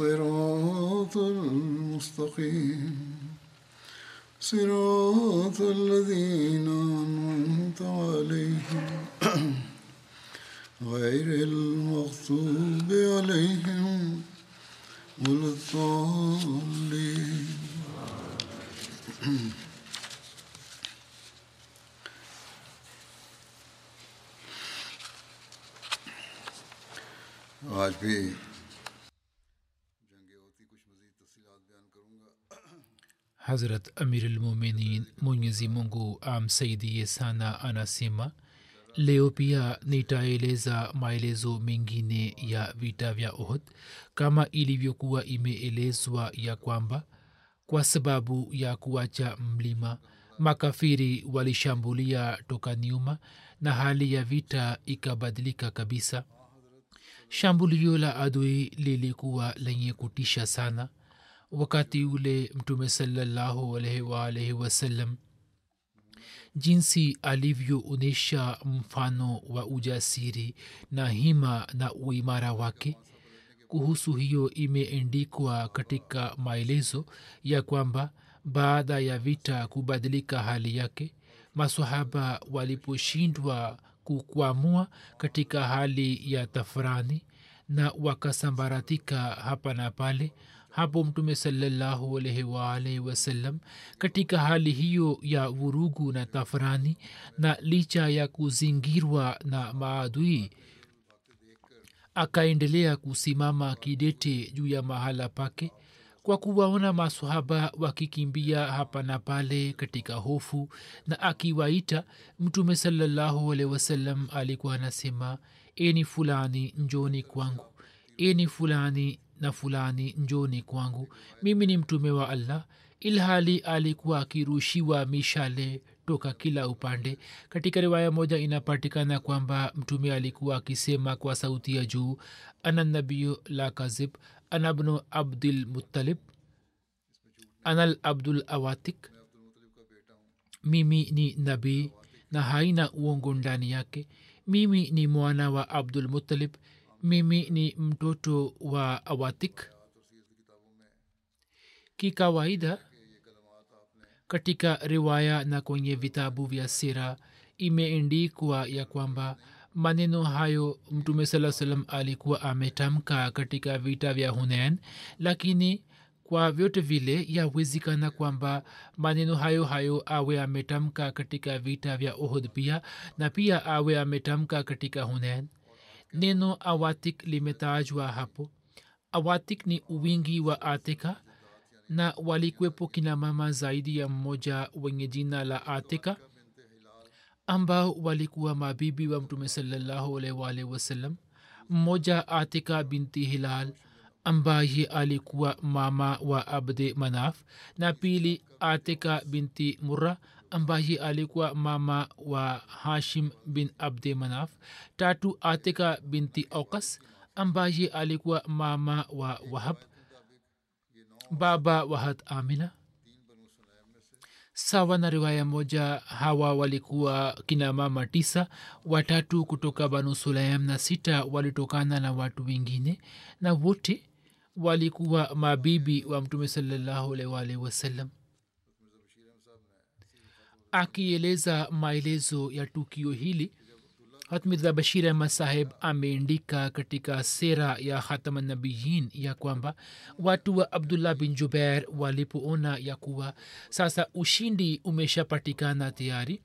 الصراط المستقيم. صراط الذين Hazrat Amirulmuminin Mwenyezi Mungu amsaidie sana anasema leo pia nitaeleza maelezo mengine ya vita vya ohod kama ilivyokuwa imeelezwa ya kwamba kwa sababu ya kuacha mlima makafiri walishambulia toka nyuma na hali ya vita ikabadilika kabisa. Shambulio la adui lilikuwa lenye kutisha sana wakati ule mtume waalaihi wasallam jinsi alivyoonyesha mfano wa ujasiri na hima na uimara wake. Kuhusu hiyo imeendikwa katika maelezo ya kwamba baada ya vita kubadilika hali yake masahaba waliposhindwa kukwamua katika hali ya tafurani na wakasambaratika hapa na pale hapo mtume salallahu alaihi waalaihi katika hali hiyo ya vurugu na tafurani na licha ya kuzingirwa na maadui akaendelea kusimama kidete juu ya mahala pake kwa kuwaona masahaba wakikimbia hapa na pale katika hofu na akiwaita mtume salallahu alehi alikuwa anasema eni fulani njoni kwangu. Eni fulani na fulani njoni kwangu. Mimi ni mtume wa allah ilhali alikuwa akirushiwa mishale toka kila upande. Katika riwaya moja inapatikana kwamba mtume alikuwa akisema kwa sauti ya juu ana nabiyu la kazib ana bnu abdul muttalib anal abdul awatik. Mimi ni nabii na haina uongo ndani yake. Mimi ni mwana wa abdul muttalib mimi ni mtoto wa awatik. Kikawaida katika riwaya na kwenye vitabu vya sira imeendikwa ya kwamba maneno hayo mtume saa salam alikuwa ametamka katika vita vya hunen lakini kwa vyote vile yawezekana kwamba maneno hayo hayo awe ametamka katika vita vya ohod pia na pia awe ametamka katika hunen neno awatik limetajwa hapo. Awatik ni uwingi wa atika na walikwepo kina mama zaidi ya mmoja wenye jina la atika ambao walikuwa mabibi wa mtume salallahu wasalam mmoja atika binti hilal ambaye alikuwa mama wa abde manaf na pili atika binti murra ambaye alikuwa mama wa hashim bin abdi manaf tatu atika binti aukas ambaye alikuwa mama wa wahab baba wahat amina. Sawa na riwaya moja hawa walikuwa kina mama tisa watatu kutoka banu sulaim na sita walitokana na watu wengine na wote walikuwa mabibi wa mtume salallahu alwalhi wasallam akieleza maelezo ya tukio hili hatmirza bashir ahmad saheb ameandika katika sera ya khatamanabiyin ya kwamba watu wa abdullah bin jubair walipoona ya kuwa sasa ushindi umeshapatikana tayari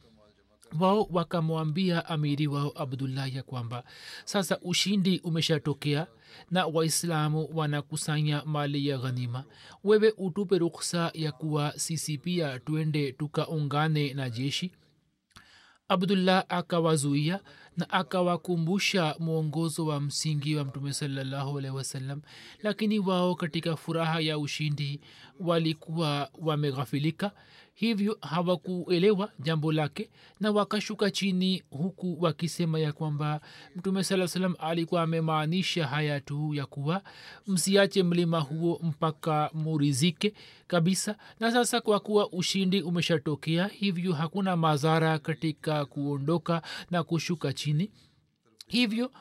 wao wakamwambia amiri wao abdullah ya kwamba sasa ushindi umeshatokea na waislamu wanakusanya mali ya ghanima. Wewe utupe ruksa ya kuwa sisi pia twende tukaungane na jeshi. Abdullah akawazuia na akawakumbusha mwongozo wa msingi wa mtume salllahualhi wasallam lakini wao katika furaha ya ushindi walikuwa wameghafilika hivyo hawakuelewa jambo lake na wakashuka chini huku wakisema ya kwamba mtume saa salam alikuwa amemaanisha haya tu ya kuwa msiache mlima huo mpaka murizike kabisa. Na sasa kwa kuwa ushindi umeshatokea hivyo hakuna madhara katika kuondoka na kushuka chini. Hivyo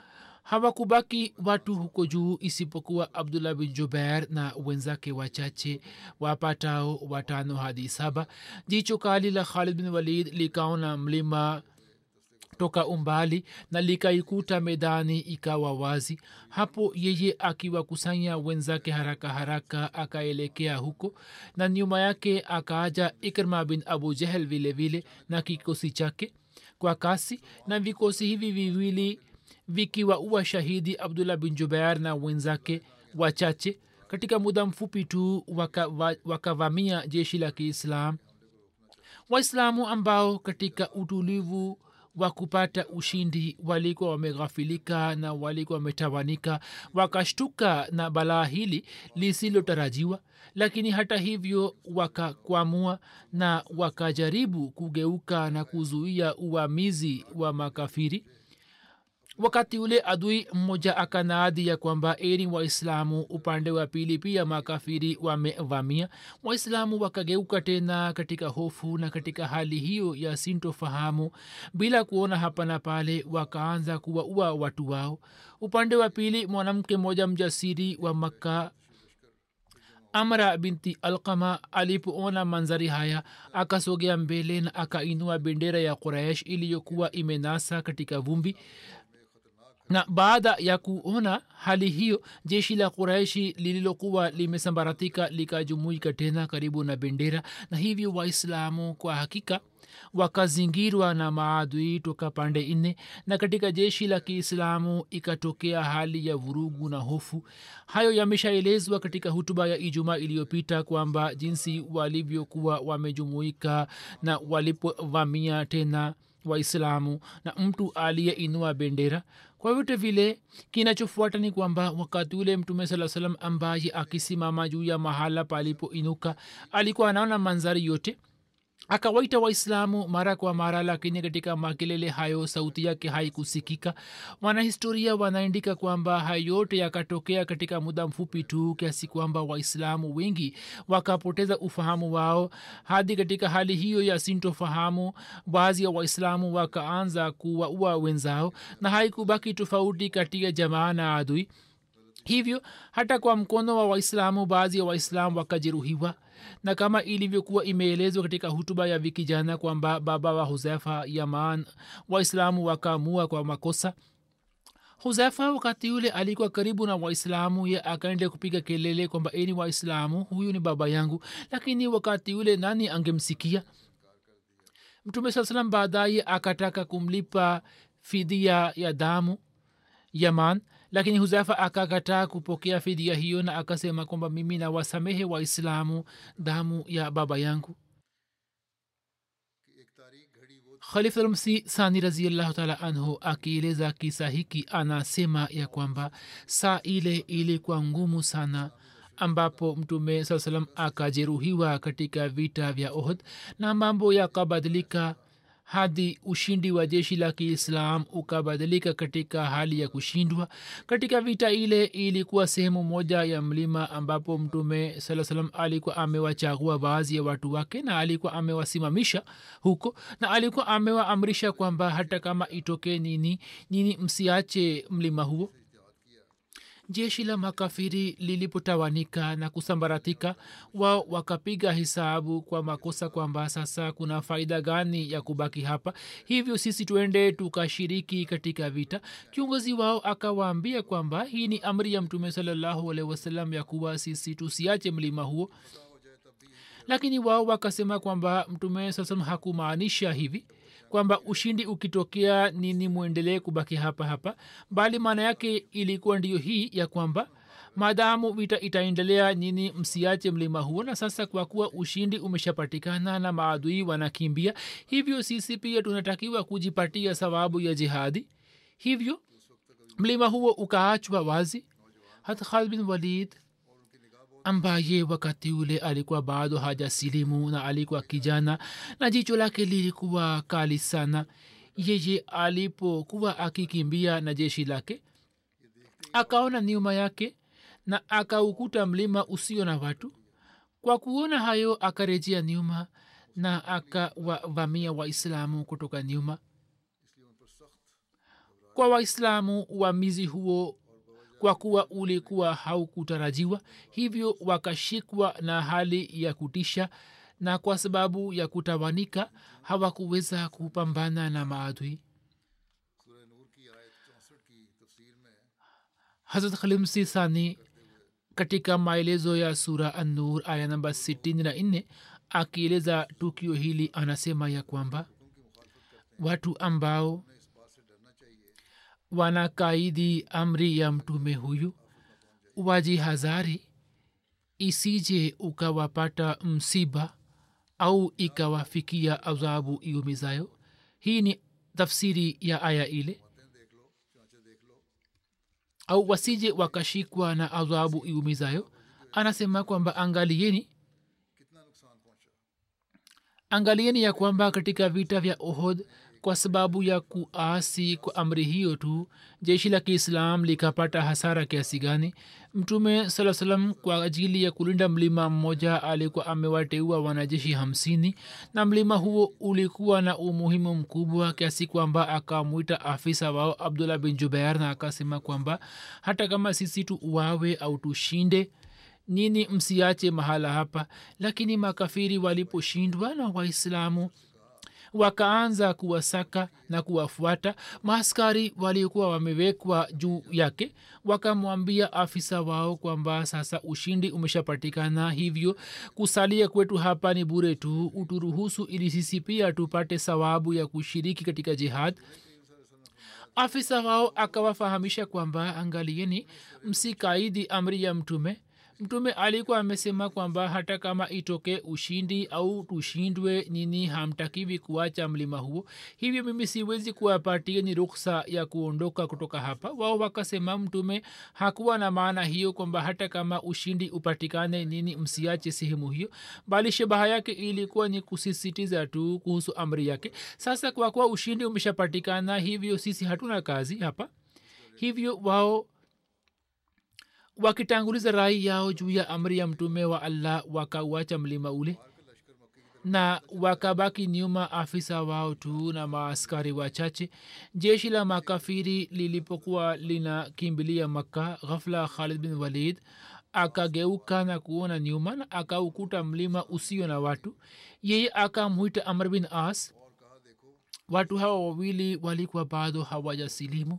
hawakubaki watu huko juu isipokuwa abdullah bin jubair na wenzake wachache. Wapatao watano hadi saba. Jicho kali la khalid bin walid likaona mlima toka umbali na likaikuta medani ikawa wazi. Hapo yeye akiwakusanya wenzake haraka haraka akaelekea huko na nyuma yake akaaja ikrma bin abu jehel vilevile vile na kikosi chake kwa kasi. Na vikosi hivi viwili vikiwaua shahidi abdullah bin jubair na wenzake wachache katika muda mfupi tu wakavamia waka jeshi la kiislam waislamu ambao katika utulivu wa kupata ushindi walikuwa wameghafilika na walikuwa wametawanika wakashtuka na balaa hili lisilotarajiwa lakini hata hivyo wakakwamua na wakajaribu kugeuka na kuzuia uvamizi wa makafiri wakati ule adui mmoja akanaadi ya kwamba eni waislamu upande wa pili pia makafiri wamevamia waislamu wakageuka tena katika hofu na katika hali hiyo ya sintofahamu bila kuona hapa na pale wakaanza kuwaua watu wao. Upande wa pili mwanamke mmoja mjasiri wa makka amra binti alkama alipoona manzari haya akasogea mbele na akainua bendera ya quraish iliyokuwa imenasa katika vumbi na baada ya kuona hali hiyo jeshi la kuraishi lililokuwa limesambaratika likajumuika tena karibu na bendera na hivyo waislamu kwa hakika wakazingirwa na maadui toka pande nne na katika jeshi la kiislamu ikatokea hali ya vurugu na hofu. Hayo yameshaelezwa katika hutuba ya ijumaa iliyopita kwamba jinsi walivyokuwa wamejumuika na walipovamia tena waislamu na mtu aliyeinua bendera kwa vyote vile kinachofuata ni kwamba wakati ule mtume saa salam ambaye akisimama juu ya mahala palipoinuka alikuwa anaona manzari yote akawaita waislamu mara kwa mara lakini katika makelele hayo sauti yake haikusikika. Wanahistoria wanaandika kwamba hayo yote yakatokea katika muda mfupi tu kiasi kwamba waislamu wengi wakapoteza ufahamu wao. Hadi katika hali hiyo ya sintofahamu baadhi ya waislamu wakaanza kuwaua wenzao na haikubaki tofauti katika jamaa na adui hivyo hata kwa mkono wa waislamu baadhi ya waislamu wakajeruhiwa. Na kama ilivyokuwa imeelezwa katika hutuba ya wiki jana kwamba baba wa huzefa yaman waislamu wakaamua kwa makosa. Huzefa wakati yule alikuwa karibu na waislamu ye akaende kupiga kelele kwamba eni waislamu huyu ni baba yangu. Lakini wakati yule nani angemsikia? Mtume saa salam baadaye akataka kumlipa fidia ya damu yaman lakini huzafa akakataa kupokea fidia hiyo na akasema kwamba mimi na wasamehe waislamu damu ya baba yangu. Khalifulmsi sani raziallahu taala anhu akieleza kisa hiki anasema ya kwamba saa ile ilikuwa ngumu sana ambapo mtume saa salam akajeruhiwa katika vita vya ohd na mambo yakabadilika hadi ushindi wa jeshi la kiislam ukabadilika katika hali ya kushindwa. Katika vita ile ilikuwa sehemu moja ya mlima ambapo mtume saa salam alikuwa amewachagua baadhi ya watu wake na alikuwa amewasimamisha huko na alikuwa amewaamrisha kwamba hata kama itokee nini nini msiache mlima huo jeshi la makafiri lilipotawanika na kusambaratika wao wakapiga hisabu kwa makosa kwamba sasa kuna faida gani ya kubaki hapa. Hivyo sisi tuende tukashiriki katika vita. Kiongozi wao akawaambia kwamba hii ni amri ya mtume salallahu alehi wasalam ya kuwa sisi tusiache mlima huo. Lakini wao wakasema kwamba mtume saa hakumaanisha hivi kwamba ushindi ukitokea nini mwendelee kubaki hapa hapa bali maana yake ilikuwa ndiyo hii ya kwamba maadamu vita itaendelea nini msiache mlima huo na sasa kwa kuwa ushindi umeshapatikana na maadui wanakimbia hivyo sisi pia tunatakiwa kujipatia sababu ya jihadi. Hivyo mlima huo ukaachwa wazi. Hata khalbin walid ambaye wakati ule alikuwa bado hajasilimu na alikuwa kijana na jicho lake lilikuwa kali sana. Yeye alipokuwa akikimbia na jeshi lake akaona nyuma yake na akaukuta mlima usio na watu. Kwa kuona hayo akarejea nyuma na akawavamia waislamu kutoka nyuma. Kwa waislamu uvamizi huo kwa kuwa ulikuwa haukutarajiwa hivyo wakashikwa na hali ya kutisha na kwa sababu ya kutawanika hawakuweza kupambana na maadui. Hazrat khalimsi sani katika maelezo ya sura annur aya namba 64 akieleza tukio hili anasema ya kwamba watu ambao wanakaidi amri ya mtume huyu wajihazari isije ukawapata msiba au ikawafikia adhabu iumizayo. Hii ni tafsiri ya aya ile. Au wasije wakashikwa na adhabu iumizayo. Anasema kwamba angalieni angalieni ya kwamba katika vita vya ohod kwa sababu ya kuasi kwa amri hiyo tu jeshi la kiislam likapata hasara kiasi gani? Mtume saa salam kwa ajili ya kulinda mlima mmoja alikuwa amewateua wanajeshi hamsini na mlima huo ulikuwa na umuhimu mkubwa kiasi kwamba akamwita afisa wao abdullah bin jubair na akasema kwamba hata kama sisi tu wawe au tushinde nini msiache mahala hapa? Lakini makafiri waliposhindwa na waislamu wakaanza kuwasaka na kuwafuata. Maaskari waliokuwa wamewekwa juu yake wakamwambia afisa wao kwamba sasa ushindi umeshapatikana hivyo kusalia kwetu hapa ni bure tu. Uturuhusu ili sisi pia tupate sawabu ya kushiriki katika jihad. Afisa wao akawafahamisha kwamba angalieni msikaidi amri ya mtume mtume alikuwa amesema kwamba hata kama itoke ushindi au tushindwe nini hamtakiwi kuacha mlima huo. Hivyo mimi siwezi kuwapatia ni ruksa ya kuondoka kutoka hapa. Wao wakasema mtume hakuwa na maana hiyo kwamba hata kama ushindi upatikane nini msiache sehemu hiyo. Bali shabaha yake ilikuwa ni kusisitiza tu kuhusu amri yake. Sasa kwa kuwa ushindi umeshapatikana hivyo sisi hatuna kazi hapa. Hivyo wao wakitanguliza rai yao juu ya amri ya mtume wa allah wakauacha mlima ule na wakabaki nyuma afisa wao tu na maaskari wachache. Jeshi la makafiri lilipokuwa lina kimbilia makka ghafla khalid bin walid akageuka na kuona nyuma na akaukuta mlima usio na watu. Yeye akamwita amr bin as. Watu hawa wawili walikuwa bado hawajasilimu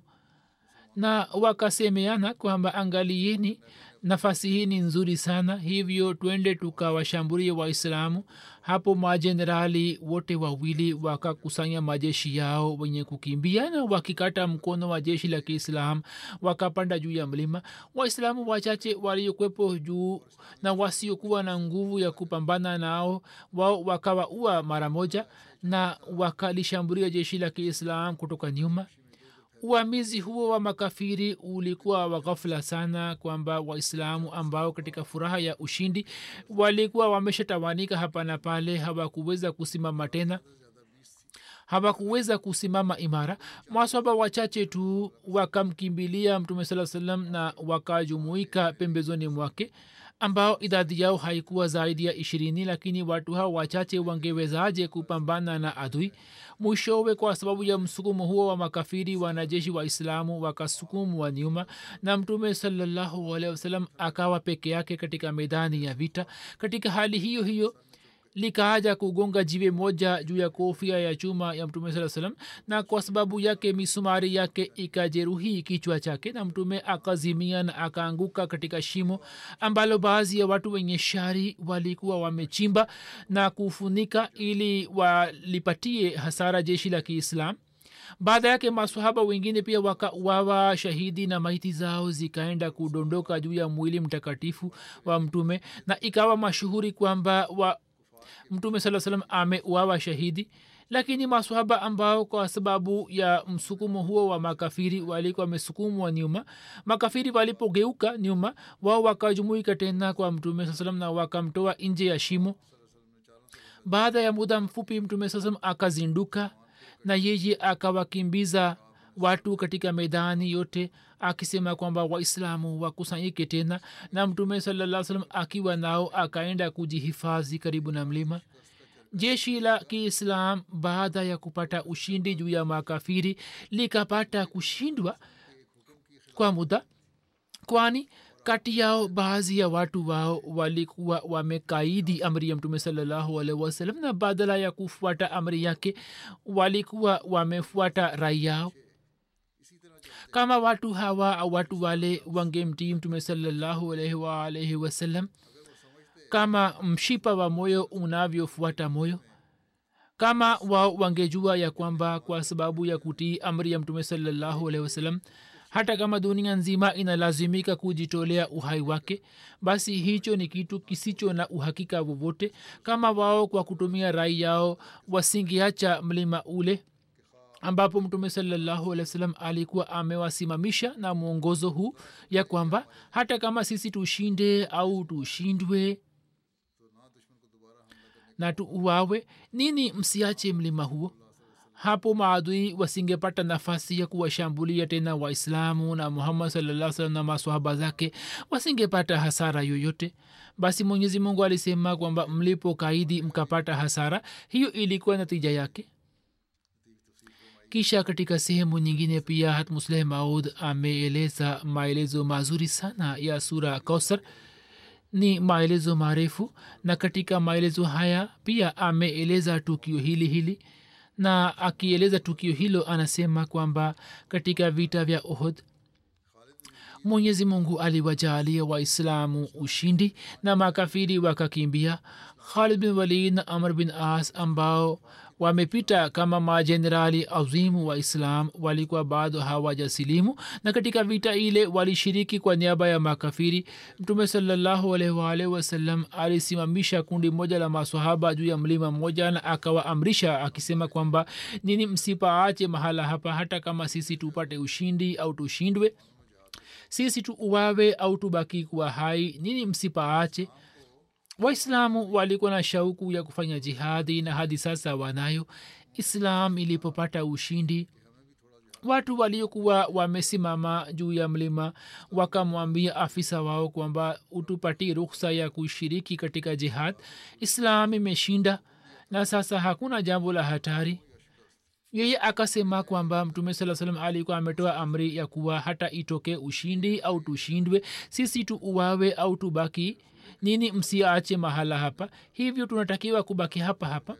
na wakasemeana kwamba angalieni nafasi hii ni nzuri sana hivyo twende tukawashambulie waislamu. Hapo majenerali wote wawili wakakusanya majeshi yao wenye kukimbiana wakikata mkono wa jeshi la kiislam wakapanda juu ya mlima. Waislamu wachache waliokwepo juu na wasiokuwa na nguvu ya kupambana nao wao wakawaua mara moja na wakalishambulia jeshi la kiislam kutoka nyuma uamizi huo wa makafiri ulikuwa wa ghafula sana kwamba waislamu ambao katika furaha ya ushindi walikuwa wameshatawanika hapa na pale hawakuweza kusimama tena hawakuweza kusimama imara. Maswaba wachache tu wakamkimbilia mtume saa salam na wakajumuika pembezoni mwake ambao idadi yao haikuwa zaidi ya ishirini lakini watu hao wachache wangewezaje kupambana na adui? Mwishowe kwa sababu ya msukumo huo wa makafiri wanajeshi wa islamu wakasukumwa nyuma na mtume salallahu alehi wasalam akawa peke yake katika medani ya vita. Katika hali hiyo hiyo likaaja kugonga jiwe moja juu ya kofia ya chuma ya mtume saa salam na kwa sababu yake misumari yake ikajeruhi kichwa chake na mtume akazimia na akaanguka katika shimo ambalo baadhi ya watu wenye shari walikuwa wamechimba na kufunika ili walipatie hasara jeshi la kiislam baada yake masahaba wengine pia wakauawa shahidi na maiti zao zikaenda kudondoka juu ya mwili mtakatifu wa mtume na ikawa mashuhuri kwamba wa mtume saa salam ameuawa shahidi lakini maswahaba ambao kwa sababu ya msukumo huo wa makafiri walikuwa wamesukumwa nyuma makafiri walipogeuka nyuma wao wakajumuika tena kwa mtume saa salam na wakamtoa nje ya shimo. Baada ya muda mfupi mtume saa salam akazinduka na yeye akawakimbiza watu katika medani yote akisema kwamba waislamu wakusanyike tena na mtume salaa salam akiwa nao akaenda kujihifadhi karibu na mlima. Jeshi la kiislam baada ya kupata ushindi juu ya makafiri likapata kushindwa kwa muda kwani kati yao baadhi ya watu wao walikuwa wamekaidi amri ya mtume salallahu wasalam na badala ya kufuata amri yake walikuwa wamefuata rai yao kama watu hawa watu wale wangemtii mtume salallahu alaihi kama mshipa wa moyo unavyofuata moyo kama wao wangejua ya kwamba kwa sababu ya kutii amri ya mtume salallahu alaihi hata kama dunia nzima inalazimika kujitolea uhai wake basi hicho ni kitu kisicho na uhakika wowote. Kama wao kwa kutumia rai yao wasingeacha mlima ule ambapo mtume salallahu alehi wa sallam alikuwa amewasimamisha na mwongozo huu ya kwamba hata kama sisi tushinde au tushindwe na tuuawe nini msiache mlima huo? Hapo maadui wasingepata nafasi ya kuwashambulia tena waislamu na muhammad salaa salam na maswahaba zake wasingepata hasara yoyote. Basi mwenyezi mungu alisema kwamba mlipo kaidi mkapata hasara hiyo ilikuwa natija yake kisha katika sehemu nyingine pia hatmusleh maud ameeleza maelezo mazuri sana ya sura kausar. Ni maelezo marefu na katika maelezo haya pia ameeleza tukio hili hili. Na akieleza tukio hilo anasema kwamba katika vita vya ohod mwenyezi mungu aliwajaalia waislamu ushindi na makafiri wakakimbia. Khalid bin walid na amr bin as ambao wamepita kama majenerali azimu wa islam walikuwa bado hawajasilimu na katika vita ile walishiriki kwa niaba ya makafiri. Mtume salallahu wasalam alisimamisha kundi moja la masahaba juu ya mlima mmoja na akawaamrisha akisema kwamba nini msipaache mahala hapa hata kama sisi tupate ushindi au tushindwe? Sisi tuuawe au tubaki kuwa hai. Nini msipaache waislamu walikuwa na shauku ya kufanya jihadi na hadi sasa wanayo. Islam ilipopata ushindi watu waliokuwa wamesimama juu ya mlima wakamwambia afisa wao kwamba utupatie ruksa ya kushiriki katika jihad. Islam imeshinda na sasa hakuna jambo la hatari. Yeye akasema kwamba mtume saa salam alikuwa ametoa amri ya kuwa hata itoke ushindi au tushindwe sisi tuuawe au tubaki nini msiache mahala hapa? Hivyo tunatakiwa kubaki hapa hapa.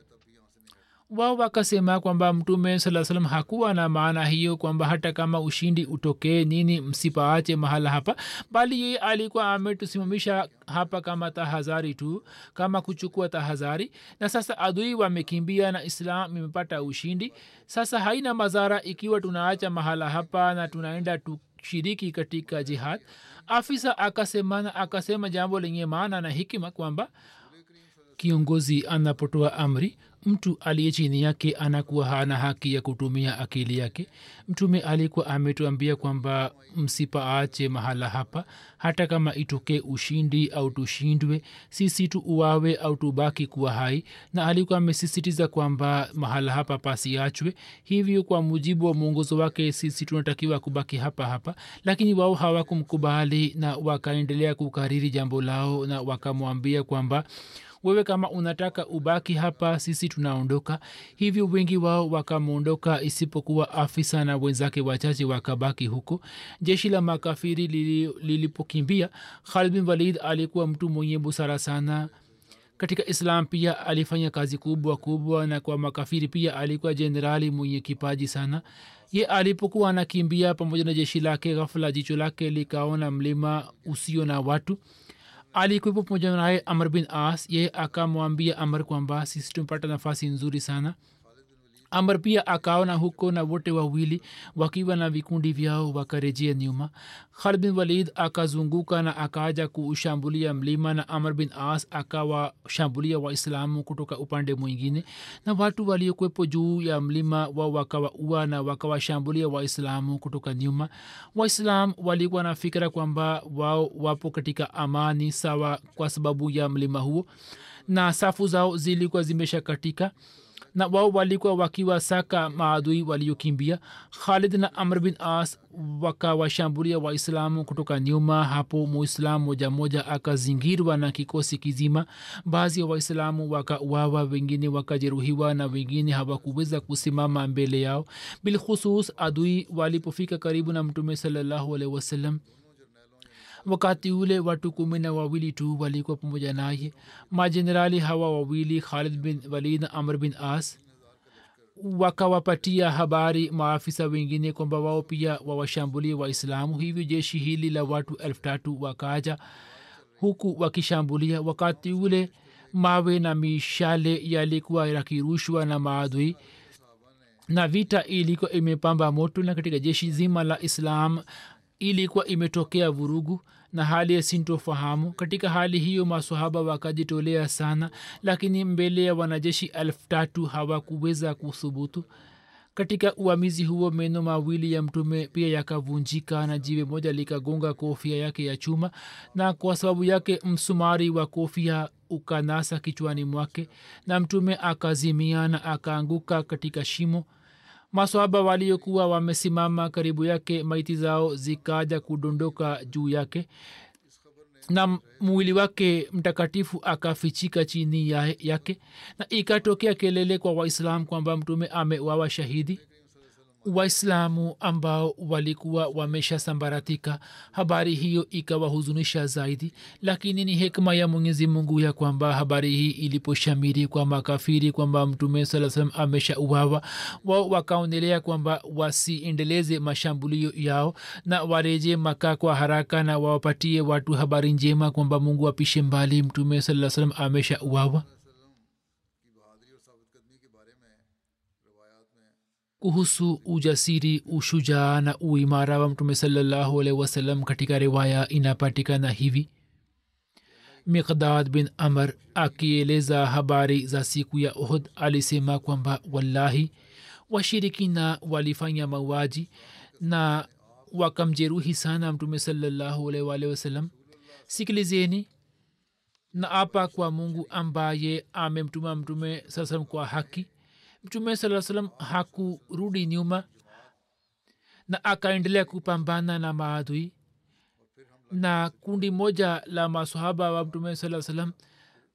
Wao wakasema kwamba mtume saa salam hakuwa na maana hiyo kwamba hata kama ushindi utokee nini msipaache mahala hapa bali yeye alikuwa ametusimamisha hapa kama tahadhari tu kama kuchukua tahadhari. Na sasa adui wamekimbia na islam imepata ushindi. Sasa haina madhara ikiwa tunaacha mahala hapa na tunaenda tushiriki katika jihad. Afisa akasemana akasema jambo lenye maana na hikima kwamba kiongozi anapotoa amri mtu aliye chini yake anakuwa hana haki ya kutumia akili yake. Mtume alikuwa ametuambia kwamba msipaache mahala hapa hata kama itokee ushindi au tushindwe sisi tu uwawe au tubaki kuwa hai. Na alikuwa amesisitiza kwamba mahala hapa pasiachwe. Hivyo kwa mujibu wa mwongozo wake sisi tunatakiwa kubaki hapa hapa. Lakini wao hawakumkubali na wakaendelea kukariri jambo lao na wakamwambia kwamba wewe kama unataka ubaki hapa sisi tunaondoka. Hivyo wengi wao wakamwondoka isipokuwa afisa na wenzake wachache wakabaki huko. Jeshi la makafiri lili- lilipokimbia khalid bin walid alikuwa mtu mwenye busara sana. Katika islam pia alifanya kazi kubwa kubwa na kwa makafiri pia alikuwa jenerali mwenye kipaji sana. Ye alipokuwa anakimbia pamoja na jeshi lake ghafula jicho lake likaona mlima usio na watu alikuwepo pamoja naye amr bin as ye akamwambia amr kwamba sisi tumepata nafasi nzuri sana amr pia akaona huko na wote wawili wakiwa na vikundi vyao wakarejea nyuma. Khalid bin walid akazunguka na akaja kuushambulia mlima na amr bin as akawashambulia waislamu kutoka upande mwingine na watu waliokuwepo juu ya mlima wao wakawaua na wakawashambulia waislamu kutoka nyuma. Waislam walikuwa na fikira kwamba wao wapo katika amani sawa kwa sababu ya mlima huo na safu zao zilikuwa zimeshakatika na wao walikuwa wakiwasaka maadui waliokimbia. Khalid na amr bin as wakawashambulia waislamu kutoka nyuma. Hapo muislamu moja moja akazingirwa na kikosi kizima. Baadhi ya waislamu wakauawa wengine wakajeruhiwa na wengine hawakuweza kusimama mbele yao. Bilkhusus adui walipofika karibu na mtume salallahu alaihi wasallam wakati ule watu kumi na wawili tu walikuwa pamoja naye. Majenerali hawa wawili khalid bin walid na amr bin as wakawapatia habari maafisa wengine kwamba wao pia wawashambulie waislamu. Hivyo jeshi hili la watu elfu tatu wakaja huku wakishambulia. Wakati ule mawe na mishale yalikuwa yakirushwa na maadui na vita ilikuwa imepamba moto. Na katika jeshi zima la islam ilikuwa imetokea vurugu na hali ya sintofahamu. Katika hali hiyo masahaba wakajitolea sana lakini mbele ya wanajeshi elfu tatu hawakuweza kuthubutu. Katika uamizi huo meno mawili ya mtume pia yakavunjika na jiwe moja likagonga kofia yake ya chuma na kwa sababu yake msumari wa kofia ukanasa kichwani mwake na mtume akazimia na akaanguka katika shimo maswaba waliokuwa wamesimama karibu yake maiti zao zikaja kudondoka juu yake na mwili wake mtakatifu akafichika chini yake na ikatokea kelele kwa waislam kwamba mtume amewawa shahidi waislamu ambao walikuwa wameshasambaratika. Habari hiyo ikawahuzunisha zaidi lakini ni hekma ya mwenyezi mungu ya kwamba habari hii iliposhamiri kwa makafiri kwamba mtume saa salam ameshauawa wao wakaonelea kwamba wasiendeleze mashambulio yao na wareje maka kwa haraka na wawapatie watu habari njema kwamba mungu apishe mbali mtume saa salam ameshauawa kuhusu ujasiri ushujaa na uimara wa mtume salallahu alaihi wasallam katika riwaya inapatikana hivi. Miqdad bin amr akieleza habari za siku ya uhud alisema kwamba wallahi washirikina walifanya mauaji na wakamjeruhi sana mtume salallahu alaihi wasallam. Sikilizeni na apa kwa mungu ambaye amemtuma mtume saa salam kwa haki mtume saa salam hakurudi nyuma na akaendelea kupambana na maadui. Na kundi moja la masahaba wa mtume saa salam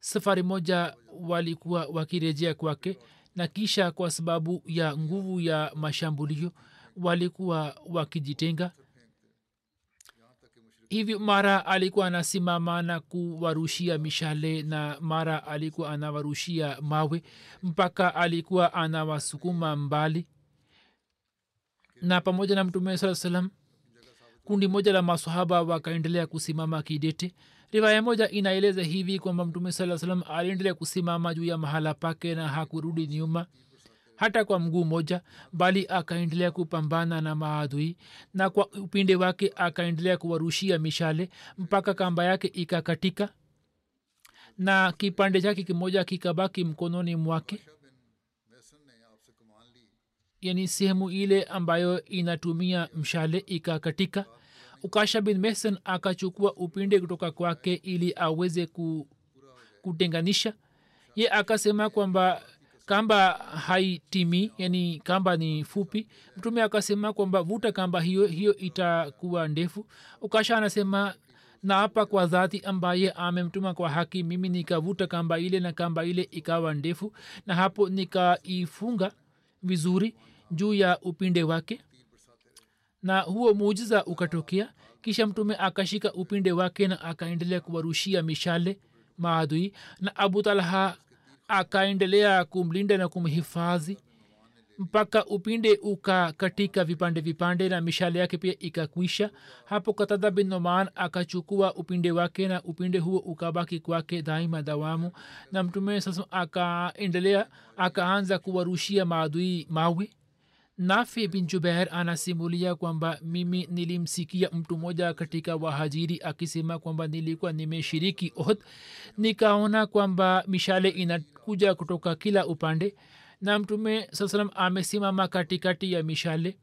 safari moja walikuwa wakirejea kwake. Na kisha kwa sababu ya nguvu ya mashambulio walikuwa wakijitenga hivyo mara alikuwa anasimama na kuwarushia mishale na mara alikuwa anawarushia mawe mpaka alikuwa anawasukuma mbali. Na pamoja na mtume saa salam kundi moja la masahaba wakaendelea kusimama kidete. Rivaya moja inaeleza hivi kwamba mtume saa salam aliendelea kusimama juu ya mahala pake na hakurudi nyuma hata kwa mguu moja bali akaendelea kupambana na maadui na kwa upinde wake akaendelea kuwarushia mishale mpaka kamba yake ikakatika na kipande chake kimoja kikabaki mkononi mwake. Yani sehemu ile ambayo inatumia mshale ikakatika. Ukasha bin mehsan akachukua upinde kutoka kwake ili aweze ku, kutenganisha. Ye akasema kwamba kamba haitimi yani kamba ni fupi. Mtume akasema kwamba vuta kamba hiyo hiyo itakuwa ndefu. Ukasha anasema naapa kwa dhati ambaye amemtuma kwa haki mimi nikavuta kamba ile na kamba ile ikawa ndefu na hapo nikaifunga vizuri juu ya upinde wake. Na huo muujiza ukatokea. Kisha mtume akashika upinde wake na akaendelea kuwarushia mishale maadui. Na abu talha akaendelea kumlinda na kumhifadhi mpaka upinde ukakatika vipande vipande na mishale yake pia ikakwisha. Hapo katada bin noman akachukua upinde wake na upinde huo ukabaki kwake daima dawamu. Na mtume sasa akaendelea akaanza kuwarushia maadui mawe nafi bin jubair anasimulia kwamba mimi nilimsikia mtu mmoja katika wahajiri akisema kwamba nilikuwa nimeshiriki ohd nikaona kwamba mishale inakuja kutoka kila upande. Na mtume saa salam amesimama katikati ya mishale.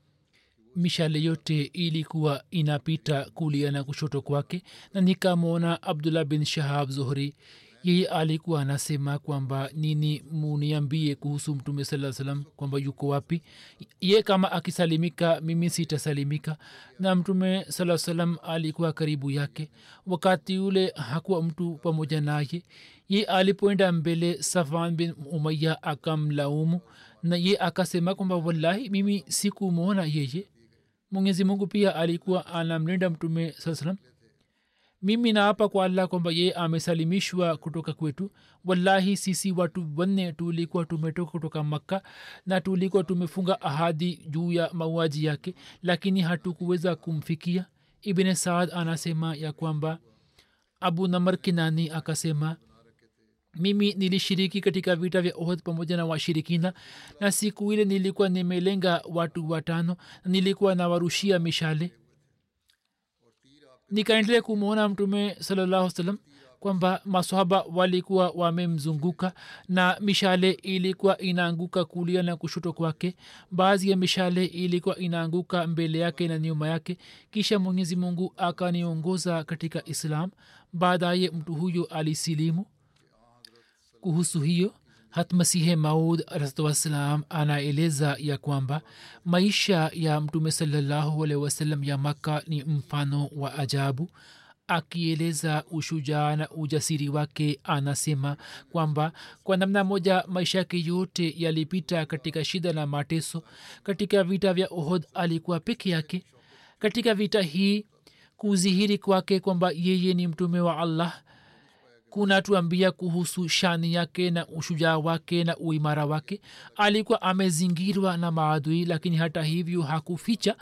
Mishale yote ilikuwa inapita kulia na kushoto kwake. Na nikamwona abdullah bin shahab zuhri yeye alikuwa anasema kwamba nini muniambie kuhusu mtume saa salam kwamba yuko wapi? Ye kama akisalimika mimi sitasalimika. Na mtume saa salam alikuwa karibu yake. Wakati ule hakuwa mtu pamoja naye. Ye alipoenda mbele safan bin umaya akamlaumu. Na ye akasema kwamba wallahi mimi sikumwona yeye. Mwenyezi mungu pia alikuwa anamlinda mtume saa salam mimi naapa kwa allah kwamba yeye amesalimishwa kutoka kwetu. Wallahi sisi watu wanne tulikuwa tumetoka kutoka makka na tulikuwa tumefunga ahadi juu ya mauaji yake lakini hatukuweza kumfikia. Ibne saad anasema ya kwamba abu namar kinani akasema mimi nilishiriki katika vita vya ohd pamoja na washirikina na siku ile nilikuwa nimelenga watu watano nilikuwa nawarushia mishale nikaendelea kumwona mtume salallahu salam kwamba maswahaba walikuwa wamemzunguka na mishale ilikuwa inaanguka kulia na kushoto kwake. Baadhi ya mishale ilikuwa inaanguka mbele yake na nyuma yake. Kisha mwenyezi mungu akaniongoza katika islam. Baadaye mtu huyo alisilimu. Kuhusu hiyo hatmasihe maud alahwassalam anaeleza ya kwamba maisha ya mtume salallahu alehi wasallam ya makka ni mfano wa ajabu. Akieleza ushujaa na ujasiri wake anasema kwamba kwa namna moja maisha yake yote yalipita katika shida na mateso. Katika vita vya ohod alikuwa peke yake. Katika vita hii kudhihiri kwake kwamba yeye ni mtume wa allah kunatuambia kuhusu shani yake na ushujaa wake na uimara wake. Alikuwa amezingirwa na maadui lakini hata hivyo hakuficha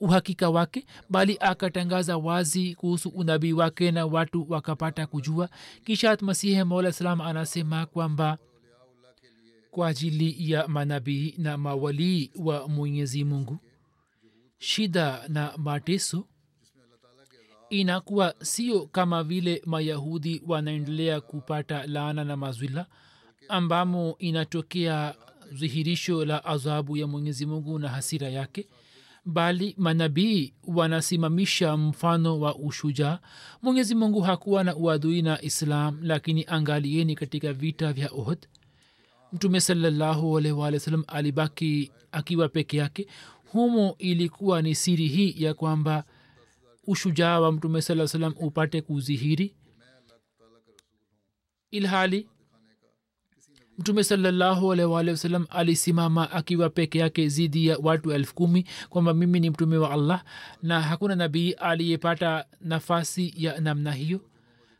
uhakika wake bali akatangaza wazi kuhusu unabii wake na watu wakapata kujua. Kisha masihi mola salam anasema kwamba kwa ajili ya manabii na mawalii wa mwenyezi mungu shida na mateso inakuwa sio kama vile mayahudi wanaendelea kupata laana na mazwila ambamo inatokea dhihirisho la adhabu ya mwenyezi mungu na hasira yake bali manabii wanasimamisha mfano wa ushujaa. Mwenyezi mungu hakuwa na uadui na islam lakini angalieni katika vita vya ohd mtume wasallam alibaki akiwa peke yake. Humo ilikuwa ni siri hii ya kwamba ushujaa wa mtume saa salam upate kuzihiri? Ilhali mtume wasallam alisimama akiwa peke yake zidi ya watu elfu kumi kwamba mimi ni mtume wa allah na hakuna nabii aliyepata nafasi ya namna hiyo.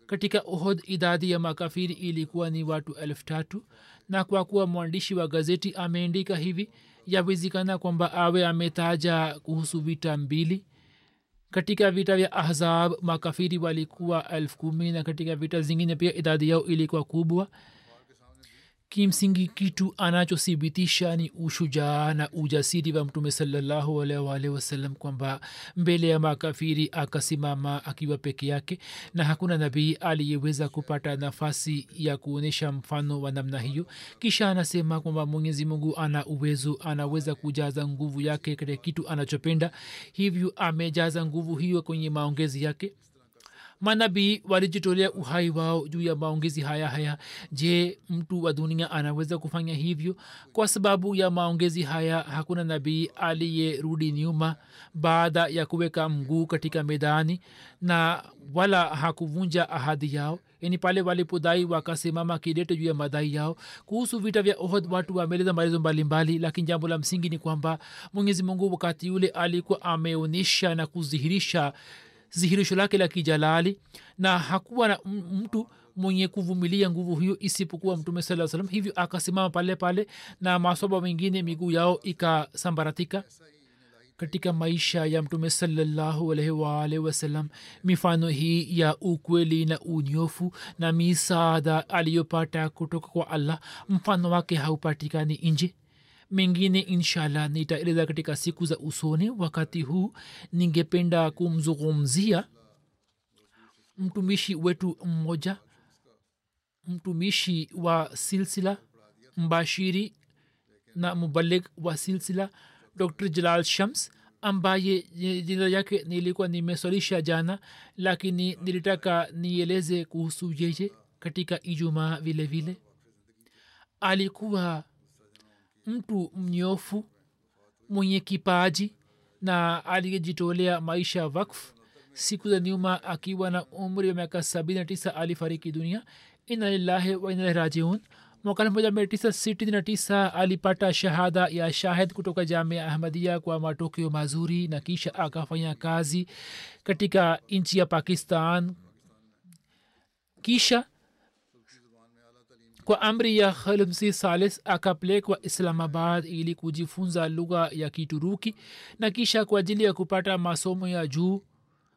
Katika ohod idadi ya makafiri ilikuwa ni watu elfu tatu na kwa kuwa mwandishi wa gazeti ameandika hivi yawezekana kwamba awe ametaja kuhusu vita mbili katika vita vya ahzab makafiri walikuwa elfu kumi na katika vita zingine pia idadi yao ilikuwa kubwa kimsingi kitu anachothibitisha ni ushujaa na ujasiri wa mtume salallahu wasalam kwamba mbele ya makafiri akasimama akiwa peke yake na hakuna nabii aliyeweza kupata nafasi ya kuonyesha mfano wa namna hiyo. Kisha anasema kwamba mwenyezi mungu ana uwezo anaweza kujaza nguvu yake katika kitu anachopenda. Hivyo amejaza nguvu hiyo kwenye maongezi yake manabii walijitolea uhai wao juu ya maongezi haya haya. Je mtu wa dunia anaweza kufanya hivyo? Kwa sababu ya maongezi haya hakuna nabii aliyerudi nyuma baada ya kuweka mguu katika medani na wala hakuvunja ahadi yao. Yani pale walipodai wakasimama kidete juu ya madai yao. Kuhusu vita vya ohd watu wameeleza maelezo mbalimbali lakini jambo la msingi ni kwamba mwenyezi mungu wakati yule alikuwa ameonyesha na kudhihirisha dhihirisho lake la kijalali na hakuwa na mtu mwenye kuvumilia nguvu hiyo isipokuwa mtume saa salam hivyo akasimama pale pale na masoba mengine miguu yao ikasambaratika katika maisha ya mtume waalihi wasallam. Mifano hii ya ukweli na unyofu na misaada aliyopata kutoka kwa allah mfano wake haupatikani nje mengine inshallah nitaeleza katika siku za usoni. Wakati huu ningependa kumzungumzia mtumishi wetu mmoja mtumishi wa silsila mbashiri na mubalik wa silsila dr jalal shams ambaye jina yake nilikuwa nimeswalisha jana lakini nilitaka nieleze kuhusu yeye katika ijumaa vile vile. Alikuwa mtu mnyofu mwenye kipaji na aliyejitolea maisha wakfu siku za nyuma akiwa na umri wa miaka sabini na tisa alifariki dunia. Ina lillahi wa ina rajiun. Mwaka elfu moja mia tisa sitini na tisa alipata shahada ya shahid kutoka jamia ahmadia kwa matokeo mazuri na kisha akafanya kazi katika nchi ya pakistan. Kisha kwa amri ya khalmsi salis akapelekwa islamabad ili kujifunza lugha ya kituruki na kisha kwa ajili ya kupata masomo ya juu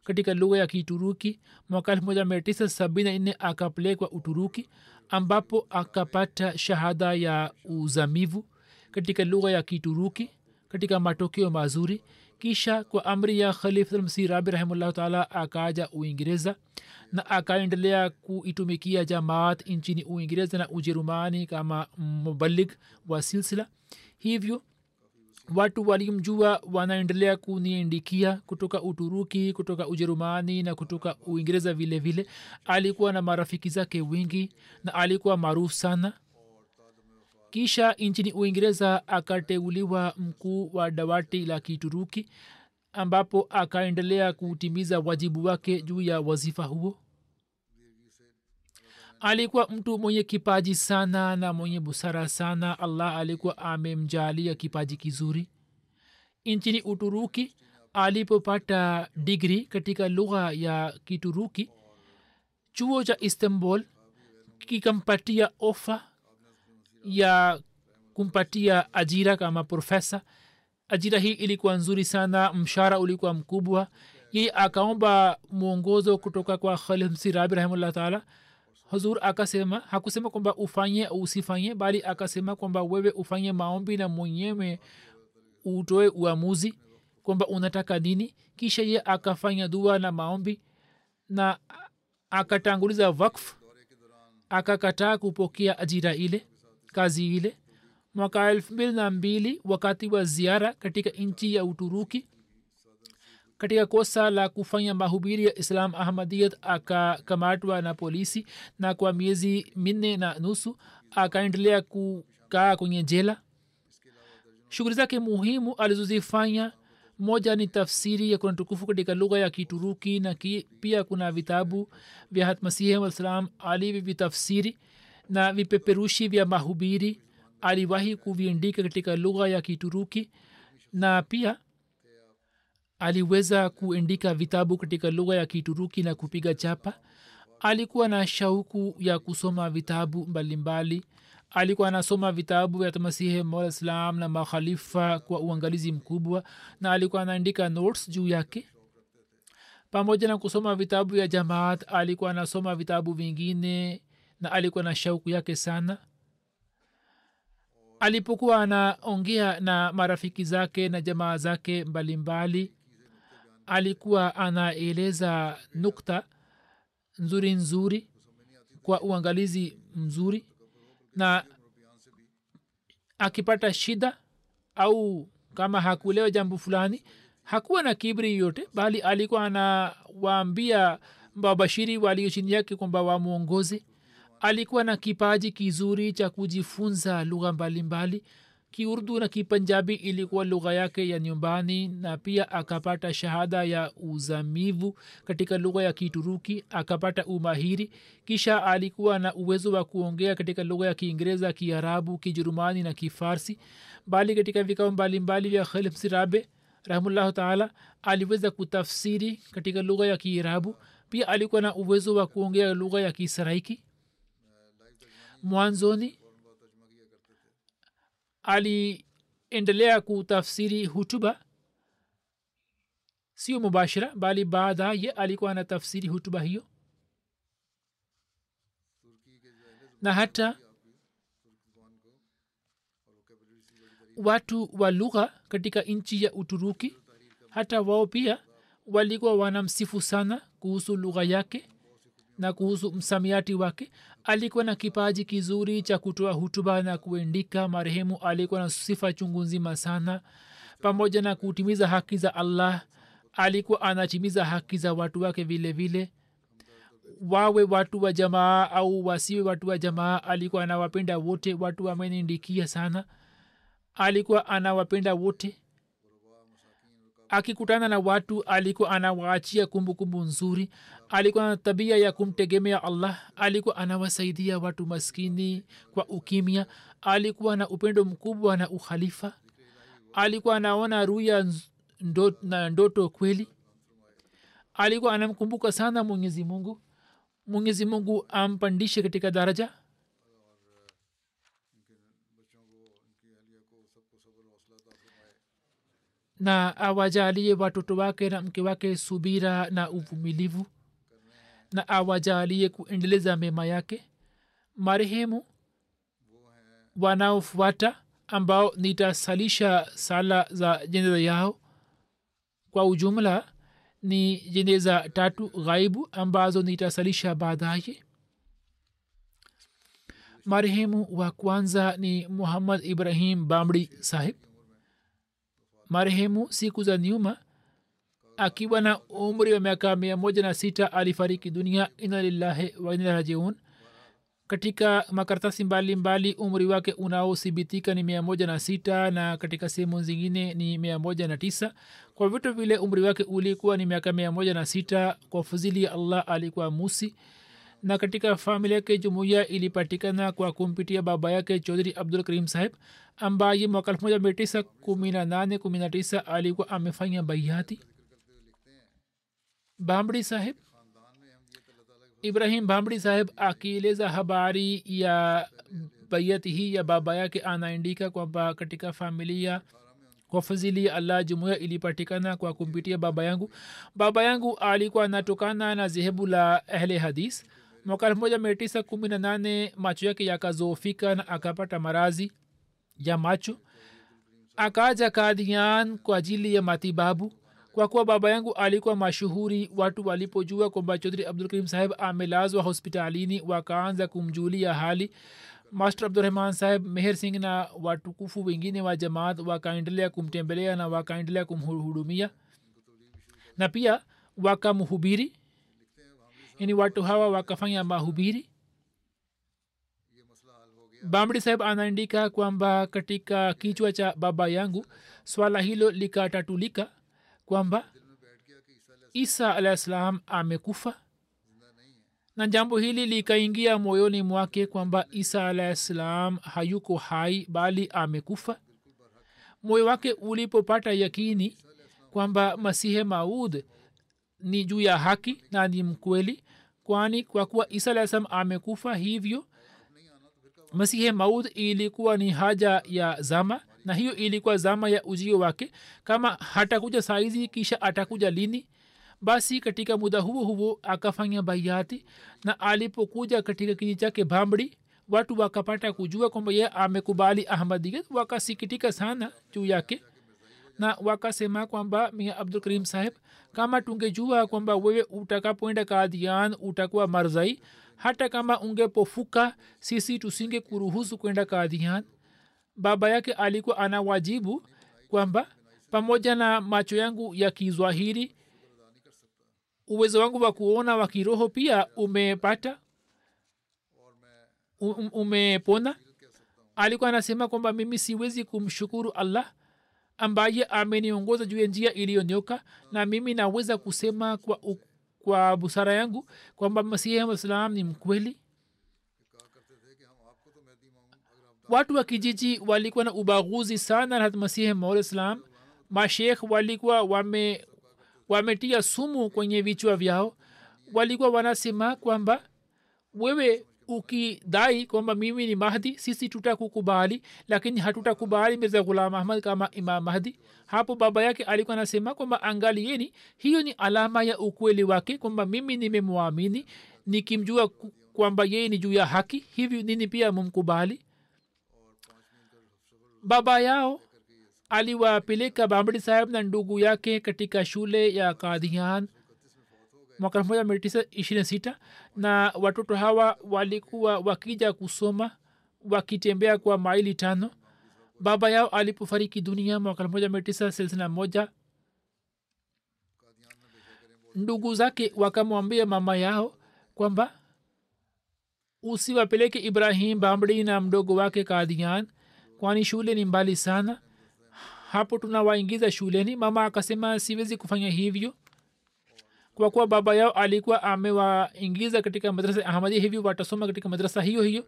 katika lugha ya kituruki. Mwaka 1974 akapelekwa uturuki ambapo akapata shahada ya uzamivu katika lugha ya kituruki katika matokeo mazuri kisha kwa amri ya khalifmsi rabi rahimullahu taala akaja uingereza na akaendelea kuitumikia jamaat nchini uingereza na ujerumani kama mubalik wa silsila. Hivyo watu walimjua wanaendelea kuniendikia kutoka uturuki kutoka ujerumani na kutoka uingereza vile vile. Alikuwa na marafiki zake wingi na alikuwa maarufu sana kisha nchini uingereza akateuliwa mkuu wa dawati la kituruki ambapo akaendelea kutimiza wajibu wake juu ya wazifa huo. Alikuwa mtu mwenye kipaji sana na mwenye busara sana. Allah alikuwa amemjalia kipaji kizuri. Nchini uturuki alipopata digri katika lugha ya kituruki chuo cha istanbul kikampatia ofa ya kumpatia ajira kama profesa ajira hii ilikuwa nzuri sana mshara ulikuwa mkubwa. Yeye akaomba mwongozo kutoka kwa khalmsi rabi taala. Huzur akasema hakusema kwamba ufanye usifanye bali akasema kwamba wewe ufanye maombi na mwenyewe utoe uamuzi kwamba unataka nini. Kisha ye akafanya dua na maombi na akatanguliza wakfu akakataa kupokea ajira ile kazi ile. Mwaka elfu mbili na mbili wakati wa ziara katika nchi ya uturuki katika kosa la kufanya mahubiri ya islam ahmadiyat akakamatwa na polisi na kwa miezi minne na nusu akaendelea kukaa kwenye jela. Shughuli zake muhimu alizozifanya moja ni tafsiri ya kuna tukufu katika lugha ya kituruki na ki, pia kuna vitabu vya hatmasihi salam alivyovitafsiri na vipeperushi vya mahubiri. Aliwahi kuviandika katika lugha ya kituruki na pia aliweza kuandika vitabu katika lugha ya kituruki na kupiga chapa. Alikuwa na shauku ya kusoma vitabu mbalimbali. Mbali. alikuwa anasoma vitabu vya masihi mslam na makhalifa kwa uangalizi mkubwa na alikuwa anaandika notes juu yake. Pamoja na kusoma vitabu vya jamaat alikuwa anasoma vitabu vingine na alikuwa na shauku yake sana. Alipokuwa anaongea na marafiki zake na jamaa zake mbalimbali mbali, alikuwa anaeleza nukta nzuri nzuri kwa uangalizi mzuri na akipata shida au kama hakuelewa jambo fulani hakuwa na kibri yote bali alikuwa anawaambia wabashiri walio chini yake kwamba wamwongoze alikuwa na kipaji kizuri cha kujifunza lugha mbalimbali. Kiurdu na kipanjabi ilikuwa lugha yake ya nyumbani na pia akapata shahada ya uzamivu katika lugha ya kituruki akapata umahiri. Kisha alikuwa na uwezo wa kuongea katika lugha ya kiingereza kiarabu kijerumani na kifarsi. Bali katika vikao mbalimbali vya khalif sirabe taala aliweza kutafsiri katika lugha ya kiarabu. Pia alikuwa na uwezo wa kuongea lugha ya kisaraiki mwanzoni aliendelea kutafsiri hutuba sio mubashira bali baadaye alikuwa na tafsiri hutuba hiyo. Na hata watu wa lugha katika nchi ya uturuki hata wao pia walikuwa wanamsifu sana kuhusu lugha yake na kuhusu msamiati wake alikuwa na kipaji kizuri cha kutoa hutuba na kuendika marehemu. Alikuwa na sifa chungu nzima sana. Pamoja na kutimiza haki za allah alikuwa anatimiza haki za watu wake vile vile. Wawe watu wa jamaa au wasiwe watu wa jamaa alikuwa anawapenda wote. Watu wamenindikia sana. Alikuwa anawapenda wote. Akikutana na watu alikuwa anawaachia kumbukumbu nzuri alikuwa na tabia ya kumtegemea allah alikuwa anawasaidia watu maskini kwa ukimya alikuwa na upendo mkubwa na ukhalifa alikuwa anaona ruya na ndoto kweli. Alikuwa anamkumbuka sana mwenyezi mungu. Mwenyezi mungu ampandishe katika daraja. Na awajalie watoto wake na mke wake subira na uvumilivu na awajalie kuendeleza mema yake. Marehemu wanaofuata ambao nitasalisha sala za jeneza yao. Kwa ujumla ni jeneza tatu ghaibu ambazo nitasalisha baadaye. Marehemu wa kwanza ni muhammad ibrahim bamri sahib. Marehemu siku za nyuma akiwa na umri wa miaka mia moja na sita alifariki dunia. Ina lillahi wainarajiun katika makaratasi mbalimbali umri wake unaothibitika ni mia moja na sita na katika sehemu zingine ni mia moja na tisa. Kwa vitu vile umri wake ulikuwa ni miaka mia moja na sita. Kwa fuzili ya allah alikuwa musi. Na katika familia yake jumuiya ilipatikana kwa kumpitia baba yake chodhri abdul karim saheb ambaye mwaka elfu moja mia tisa kumi na nane kumi na tisa alikuwa amefanya baiati bambri saheb ibrahim bambri saheb akieleza habari ya baiati hii ya baba yake anaandika kwamba katika familia kwa fadhili ya allah jumuiya ilipatikana kwa kumpitia baba yangu baba yangu alikuwa anatokana na zehebu la ahle hadis mwaka elfu moja mia tisa kumi na nane macho yake yakazofika na akapata marazi ya macho akaja kadian kwa ajili ya matibabu kwa kuwa baba yangu alikuwa mashuhuri watu walipojua kwamba chodhri abdulkarim saheb amelazwa hospitalini wakaanza kumjulia hali. Master abdurahman saheb meher singh na watukufu wengine wa jamaat wakaendelea kumtembelea na wakaendelea kumhudumia. Na pia wakamhubiri. Yani watu hawa wakafanya mahubiri. Bamri saheb anaandika kwamba katika kichwa cha baba yangu swala hilo likatatulika kwamba isa alah salam amekufa na jambo hili likaingia moyoni mwake kwamba isa alah salam hayuko hai bali amekufa. Moyo wake ulipopata yakini kwamba masihe maud ni juu ya haki na ni mkweli kwani kwa kuwa isa alah salam amekufa hivyo masihe maud ilikuwa ni haja ya zama na hiyo ilikuwa zama ya ujio wake. Kama hatakuja saizi kisha atakuja lini? Basi katika muda huo huo akafanya baiati na alipokuja katika kiji chake bambri watu wakapata kujua kwamba ye amekubali ahmadiyat wakasikitika sana juu yake na wakasema kwamba mia abdul saheb kama tungejua kwamba wewe utakapoenda kadian utakuwa marzai hata kama ungepofuka sisi tusinge kuruhusu kwenda kadhian baba yake alikuwa anawajibu kwamba pamoja na macho yangu ya kizwahiri uwezo wangu wa kuona wa kiroho pia umepata um, umepona. Alikuwa anasema kwamba mimi siwezi kumshukuru allah ambaye ameniongoza juu ya njia iliyonyoka na mimi naweza kusema kwa, u, kwa busara yangu kwamba masihi wassalam ni mkweli. Watu wa kijiji walikuwa na ubaguzi sana na masihi maulislam mashekh walikuwa wame wametia sumu kwenye vichwa vyao. Walikuwa wanasema kwamba wewe ukidai kwamba mimi ni mahdi sisi tutakukubali lakini hatutakubali mirza ghulam ahmad kama imam mahdi. Hapo baba yake alikuwa anasema kwamba angalieni hiyo ni alama ya ukweli wake kwamba mimi nimemwamini nikimjua kwamba yeye ni juu ya haki. Hivi nini pia mumkubali? Baba yao aliwapeleka bambadi saheb na ndugu yake katika shule ya kadhian mwaka elfu moja mia tisa ishirini na watoto hawa walikuwa wakija kusoma wakitembea kwa maili tano. Baba yao alipofariki dunia mwaka elfu moja mia tisa thelathini na moja ndugu zake wakamwambia mama yao kwamba usiwapeleke ibrahim bambdi na mdogo wake kadian kwani shule ni mbali sana. Hapo tunawaingiza shuleni. Mama akasema siwezi kufanya hivyo kwa kuwa baba yao alikuwa amewaingiza katika madrasa ahmadia hivyo watasoma katika madrasa hiyo hiyo.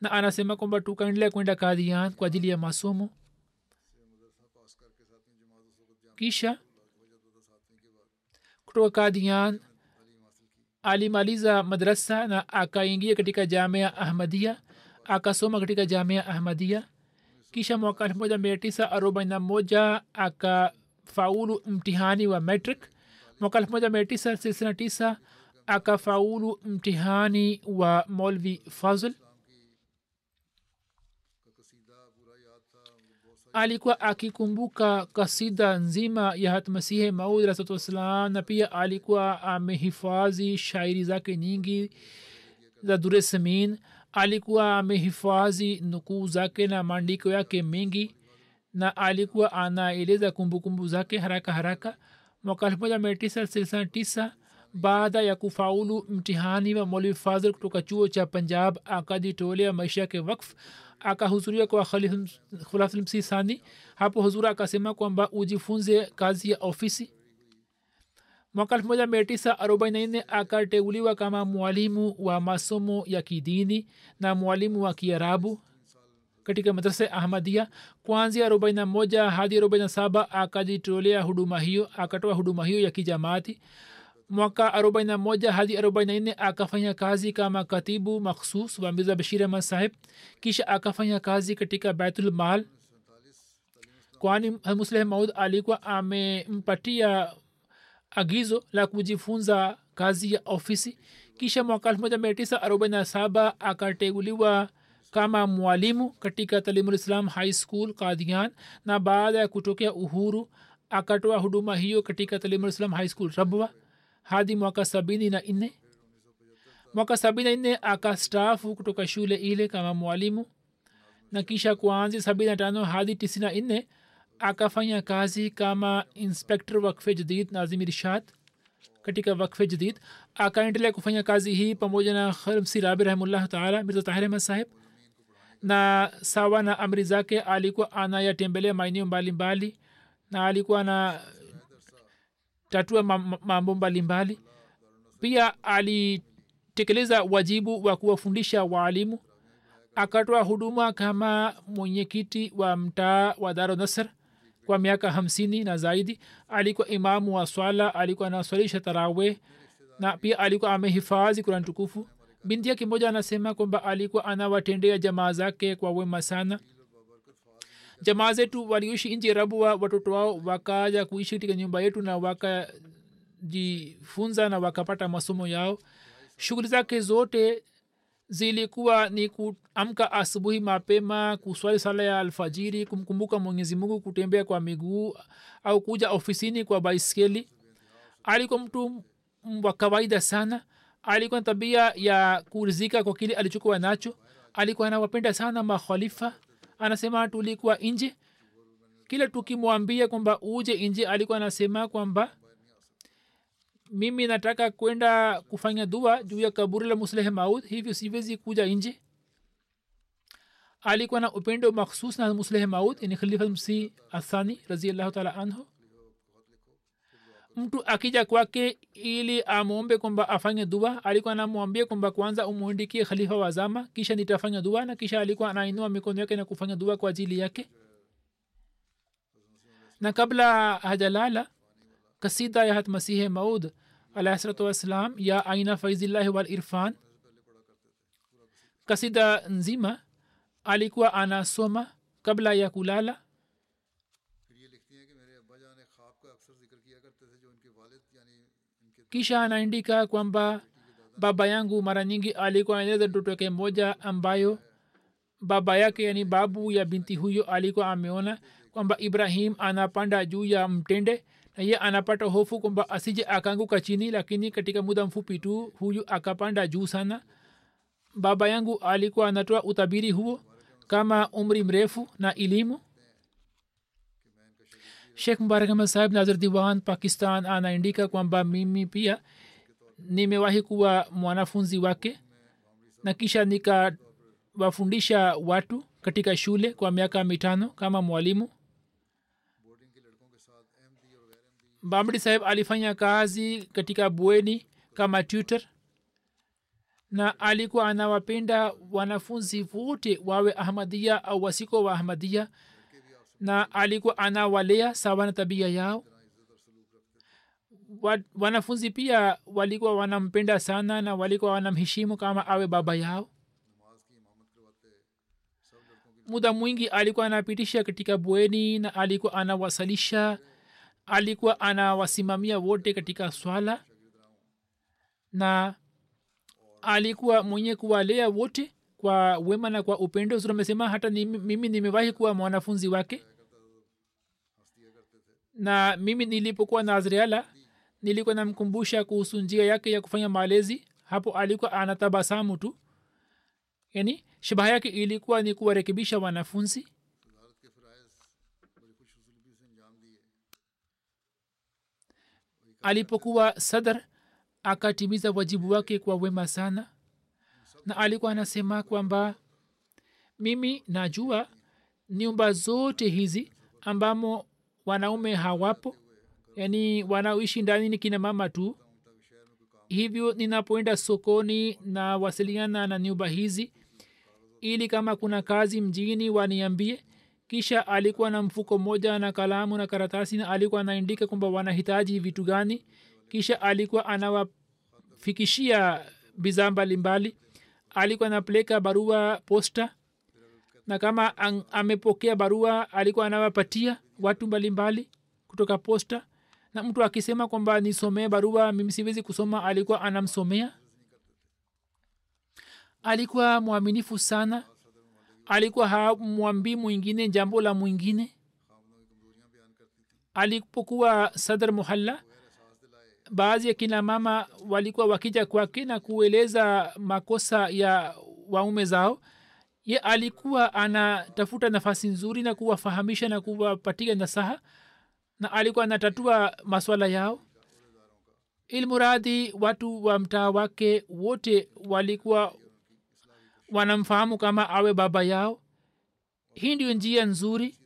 Na anasema kwamba tukaendelea kwenda kadian kwa ajili ya masomo. Kisha kutoka kadian alimaliza madrasa na akaingia katika jamia ahmadia akasoma katika jamia ahmadia kisha mwaka elfu moja mia tisa arobaini na moja akafaulu mtihani wa metric mwaka elfu moja mia tisa tisini na tisa akafaulu mtihani wa molvi fazl. Alikuwa akikumbuka kasida nzima ya hatmasihi maud rasatu wassalam na pia alikuwa amehifadhi shairi zake nyingi za duresemin alikuwa amehifadhi nukuu zake na maandiko yake mengi na alikuwa anaeleza kumbukumbu zake haraka haraka mwaka elfu moja mia tisa thelathini tisa baada ya kufaulu mtihani wa mwalimu fadhil kutoka chuo cha punjab akajitolea maisha yake wakf akahudhuria kwa khulafulmsi sani hapo huzura akasema kwamba ujifunze kazi ya ofisi. Mwaka elfu moja mia tisa arobaini na nne akateuliwa kama mwalimu wa masomo ya kidini na mwalimu wa kiarabu katika madrasa ya ahmadia kuanzia arobaini na moja hadi arobaini na saba akajitolea huduma hiyo akatoa huduma hiyo ya kijamaati. Mwaka arobaini na moja hadi arobaini nne akafanya kazi kama katibu makhsus wa mirza bashir ahmad sahib kisha akafanya kazi katika baitulmal kwani musleh maud alikuwa amempatia agizo la kujifunza kazi ya ofisi. Kisha mwaka elfu moja mia tisa arobaini saba akateguliwa kama mwalimu katika talimulislam high school kadian na baada ya kutokea uhuru akatoa huduma hiyo katika talimulislam high school rabwa hadi mwaka sabini na nne. Mwaka sabini na nne akastaafu kutoka shule ile kama mwalimu na kisha kuanzi sabini na tano hadi tisini na nne akafanya kazi kama inspector wakfe jadid nazim irshad. Katika wakfe jadid akaendelea kufanya kazi hii pamoja na khalmsi rabi rahimullah taala mirza tahir ahmad saheb na sawa na amri zake alikuwa anayatembelea maeneo mbalimbali na alikuwa na tatua mambo mbalimbali. Pia alitekeleza wajibu wa kuwafundisha waalimu akatoa huduma kama mwenyekiti wa mtaa wa daro nasr kwa miaka hamsini na zaidi. Alikuwa imamu wa swala alikuwa anaswalisha tarawe na pia alikuwa amehifadhi kurani tukufu binti yake moja anasema kwamba alikuwa anawatendea jamaa zake kwa wema sana. Jamaa zetu walioishi nji rabua watoto wao wakaja kuishi katika nyumba yetu na wakajifunza na wakapata masomo yao. Shughuli zake zote zilikuwa ni kuamka asubuhi mapema kuswali sala ya alfajiri kumkumbuka mwenyezi mungu kutembea kwa miguu au kuja ofisini kwa baiskeli. Alikuwa mtu wa kawaida sana alikuwa na tabia ya kurizika kwa kile alichokuwa nacho. Alikuwa anawapenda sana makhalifa. Anasema tulikuwa nje. Kila tukimwambia kwamba uje nje alikuwa anasema kwamba mimi nataka kwenda kufanya dua juu ya kaburi la muslehe maud hivyo siwezi kuja nje. Alikuwa na upendo makhsus na muslehe maud ni khalifa msi athani raziallahu taala anhu mtu akija kwake ili amwombe kwamba afanye dua alikuwa anamwambia kwamba kwanza umwindikie khalifa wa zama kisha nitafanya dua na kisha alikuwa anainua mikono yake na kufanya dua kwa ajili yake. Na kabla hajalala kasida ya hatmasihe maud alahsalatu wassalam ya aina faizillahi wal irfan kasida nzima alikuwa anasoma kabla ya kulala kisha anaandika kwamba baba yangu mara nyingi alikuwa anaeleza mtoto yake moja ambayo baba yake yani babu ya binti huyo alikuwa ameona kwamba ibrahim anapanda juu ya mtende na ye anapata hofu kwamba asije akaanguka chini lakini katika muda mfupi tu huyu akapanda juu sana. Baba yangu alikuwa anatoa utabiri huo kama umri mrefu na elimu shekh mubarak ahmad sahib nazar diwan pakistan anaandika kwamba mimi pia nimewahi kuwa mwanafunzi wake na kisha nikawafundisha watu katika shule kwa miaka mitano kama mwalimu. Bamdi saheb alifanya kazi katika bweni kama tutor na alikuwa anawapenda wanafunzi wote wawe ahmadia au wasiko wa ahmadia na alikuwa anawalea sawa na tabia yao. Wa, wanafunzi pia walikuwa wanampenda sana na walikuwa wanamheshimu kama awe baba yao. Muda mwingi alikuwa anapitisha katika bweni na alikuwa anawasalisha alikuwa anawasimamia wote katika swala na alikuwa mwenye kuwalea wote kwa wema na kwa upendo. Zuri amesema hata ni, mimi nimewahi kuwa mwanafunzi wake na mimi nilipokuwa na azriala nilikuwa namkumbusha kuhusu njia yake ya kufanya malezi. Hapo alikuwa anatabasamu tu. Yani shabaha yake ilikuwa ni kuwarekebisha wanafunzi. Alipokuwa sadar akatimiza wajibu wake kwa wema sana. Na alikuwa anasema kwamba mimi najua nyumba zote hizi ambamo wanaume hawapo. Yaani wanaoishi ndani ni kina mama tu. Hivyo ninapoenda sokoni na wasiliana na nyumba hizi ili kama kuna kazi mjini waniambie. Kisha alikuwa na mfuko mmoja na kalamu na karatasi na alikuwa anaandika kwamba wanahitaji vitu gani. Kisha alikuwa anawafikishia bidhaa mbalimbali. Alikuwa anapeleka barua posta na kama ang, amepokea barua alikuwa anawapatia watu mbalimbali kutoka posta na mtu akisema kwamba nisomee barua mimi siwezi kusoma alikuwa anamsomea. Alikuwa mwaminifu sana. Alikuwa hamwambii mwingine jambo la mwingine. Alipokuwa sadr muhalla baadhi ya kina mama walikuwa wakija kwake na kueleza makosa ya waume zao ye alikuwa anatafuta nafasi nzuri na kuwafahamisha na kuwapatia nasaha na alikuwa anatatua maswala yao. Ilmuradhi watu wa mtaa wake wote walikuwa wanamfahamu kama awe baba yao. Hii ndio njia nzuri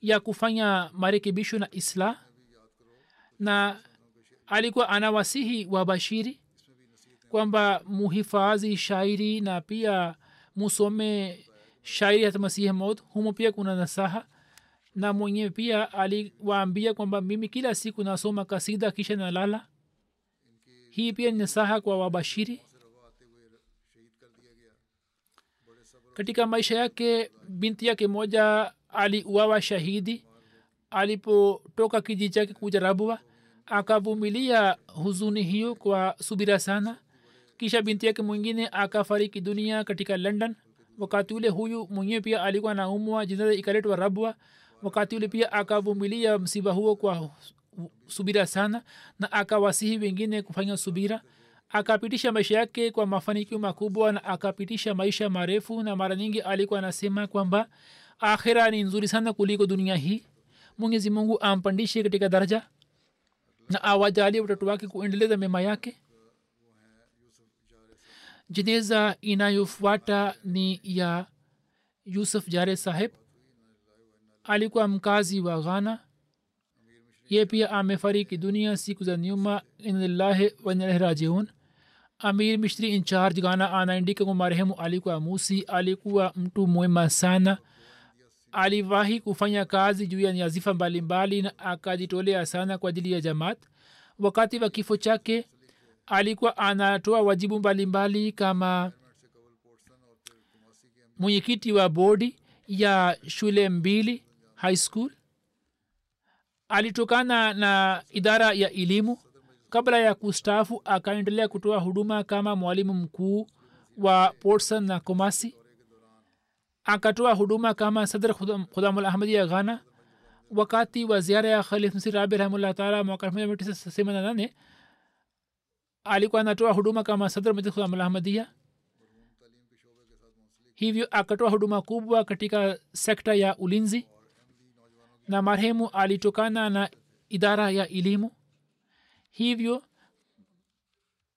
ya kufanya marekebisho na islah na alikuwa anawasihi wabashiri kwamba muhifadhi shairi na pia musome shairi hata masihi maud humo pia kuna nasaha. Na mwenyewe pia aliwaambia kwamba mimi kila siku nasoma kasida kisha nalala. Hii pia ni nasaha kwa wabashiri. Katika maisha yake binti yake moja aliuawa shahidi. Alipotoka kijiji chake kuja rabwa akavumilia huzuni hiyo kwa subira sana kisha binti yake mwingine akafariki dunia katika london. Wakati ule huyu mwenyewe pia alikuwa naumwa jinaza ikaletwa rabwa. Wakati ule pia akavumilia msiba huo kwa subira sana na akawasihi wengine kufanya subira. Akapitisha maisha yake kwa mafanikio makubwa na akapitisha maisha marefu na mara nyingi alikuwa anasema kwamba akhira ni nzuri sana kuliko dunia hii. Mwenyezi mungu ampandishe katika daraja na awajalie watoto wake kuendeleza mema yake jeneza inayofuata ni ya yusuf jare saheb alikuwa mkazi wa ghana. Ye pia amefariki dunia siku za nyuma inalillahi wainalahi rajiun. Amir mishri incharge ghana anaandika kwa marehemu alikuwa musi alikuwa mtu mwema sana. Aliwahi kufanya kazi juu ya nyazifa mbalimbali na akajitolea sana kwa ajili ya jamaat. Wakati wa kifo chake alikuwa anatoa wajibu mbalimbali mbali kama mwenyekiti wa bodi ya shule mbili high school. Alitokana na idara ya elimu. Kabla ya kustafu akaendelea kutoa huduma kama mwalimu mkuu wa portson na komasi akatoa huduma kama sadr khudamul ahmadi ya ghana. Wakati wa ziara ya khalif msir abi rahimullah taala mwaka 1988 alikuwa anatoa huduma kama sadr masjid khudamul ahmadia hivyo akatoa huduma kubwa katika sekta ya ulinzi na marehemu alitokana na idara ya elimu. Hivyo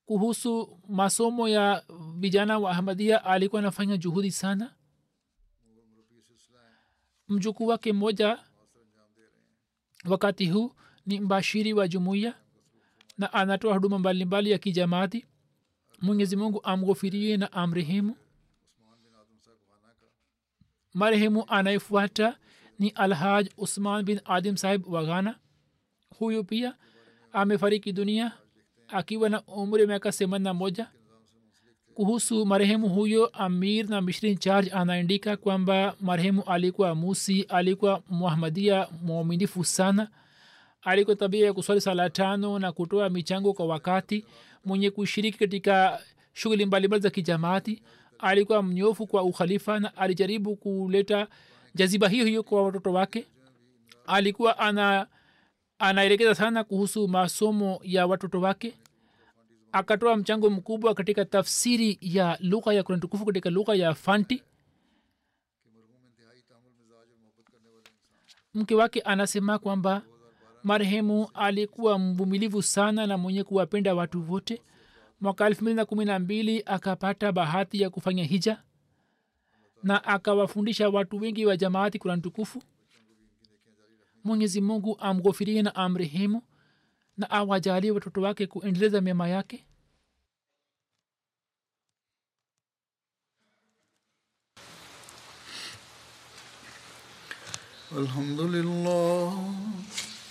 kuhusu masomo ya vijana wa ahmadia alikuwa anafanya juhudi sana. Mjukuu wake mmoja wakati huu ni mbashiri wa jumuiya na anatoa huduma mbalimbali ya kijamaati. Mwenyezi mungu amghofirie na amrehemu. Marehemu anayefuata ni alhaj usman bin adim sahib wa ghana. Huyu pia amefariki dunia akiwa na umri miaka themanini na moja. Kuhusu marehemu huyo amir na mishrin charge anaandika kwamba marehemu alikuwa musi alikuwa muhamadia mwaminifu sana alikuwa tabia ya kuswali sala tano na kutoa michango kwa wakati mwenye kushiriki katika shughuli mbalimbali za kijamaati. Alikuwa mnyofu kwa ukhalifa na alijaribu kuleta jaziba hiyo hiyo kwa watoto wake. Alikuwa ana anaelekeza sana kuhusu masomo ya watoto wake. Akatoa mchango mkubwa katika tafsiri ya lugha ya kurani tukufu katika lugha ya fanti. Mke wake anasema kwamba marehemu alikuwa mvumilivu sana na mwenye kuwapenda watu wote. Mwaka 212 akapata bahati ya kufanya hija na akawafundisha watu wengi wa jamaati kurani tukufu. Mwenyezi mungu amghofirie na amrehemu na awajalie watoto wake kuendeleza mema yake. Alhamdulillah.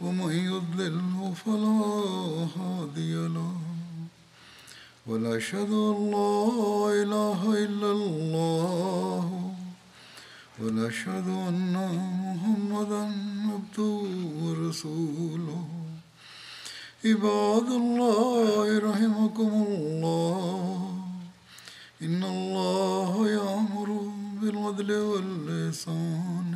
ومن يضلله فلا هادي له. ونشهد أن لا إله إلا الله. ونشهد أن محمدا عبده ورسوله. عباد الله رحمكم الله. إن الله يأمر بالعدل واللسان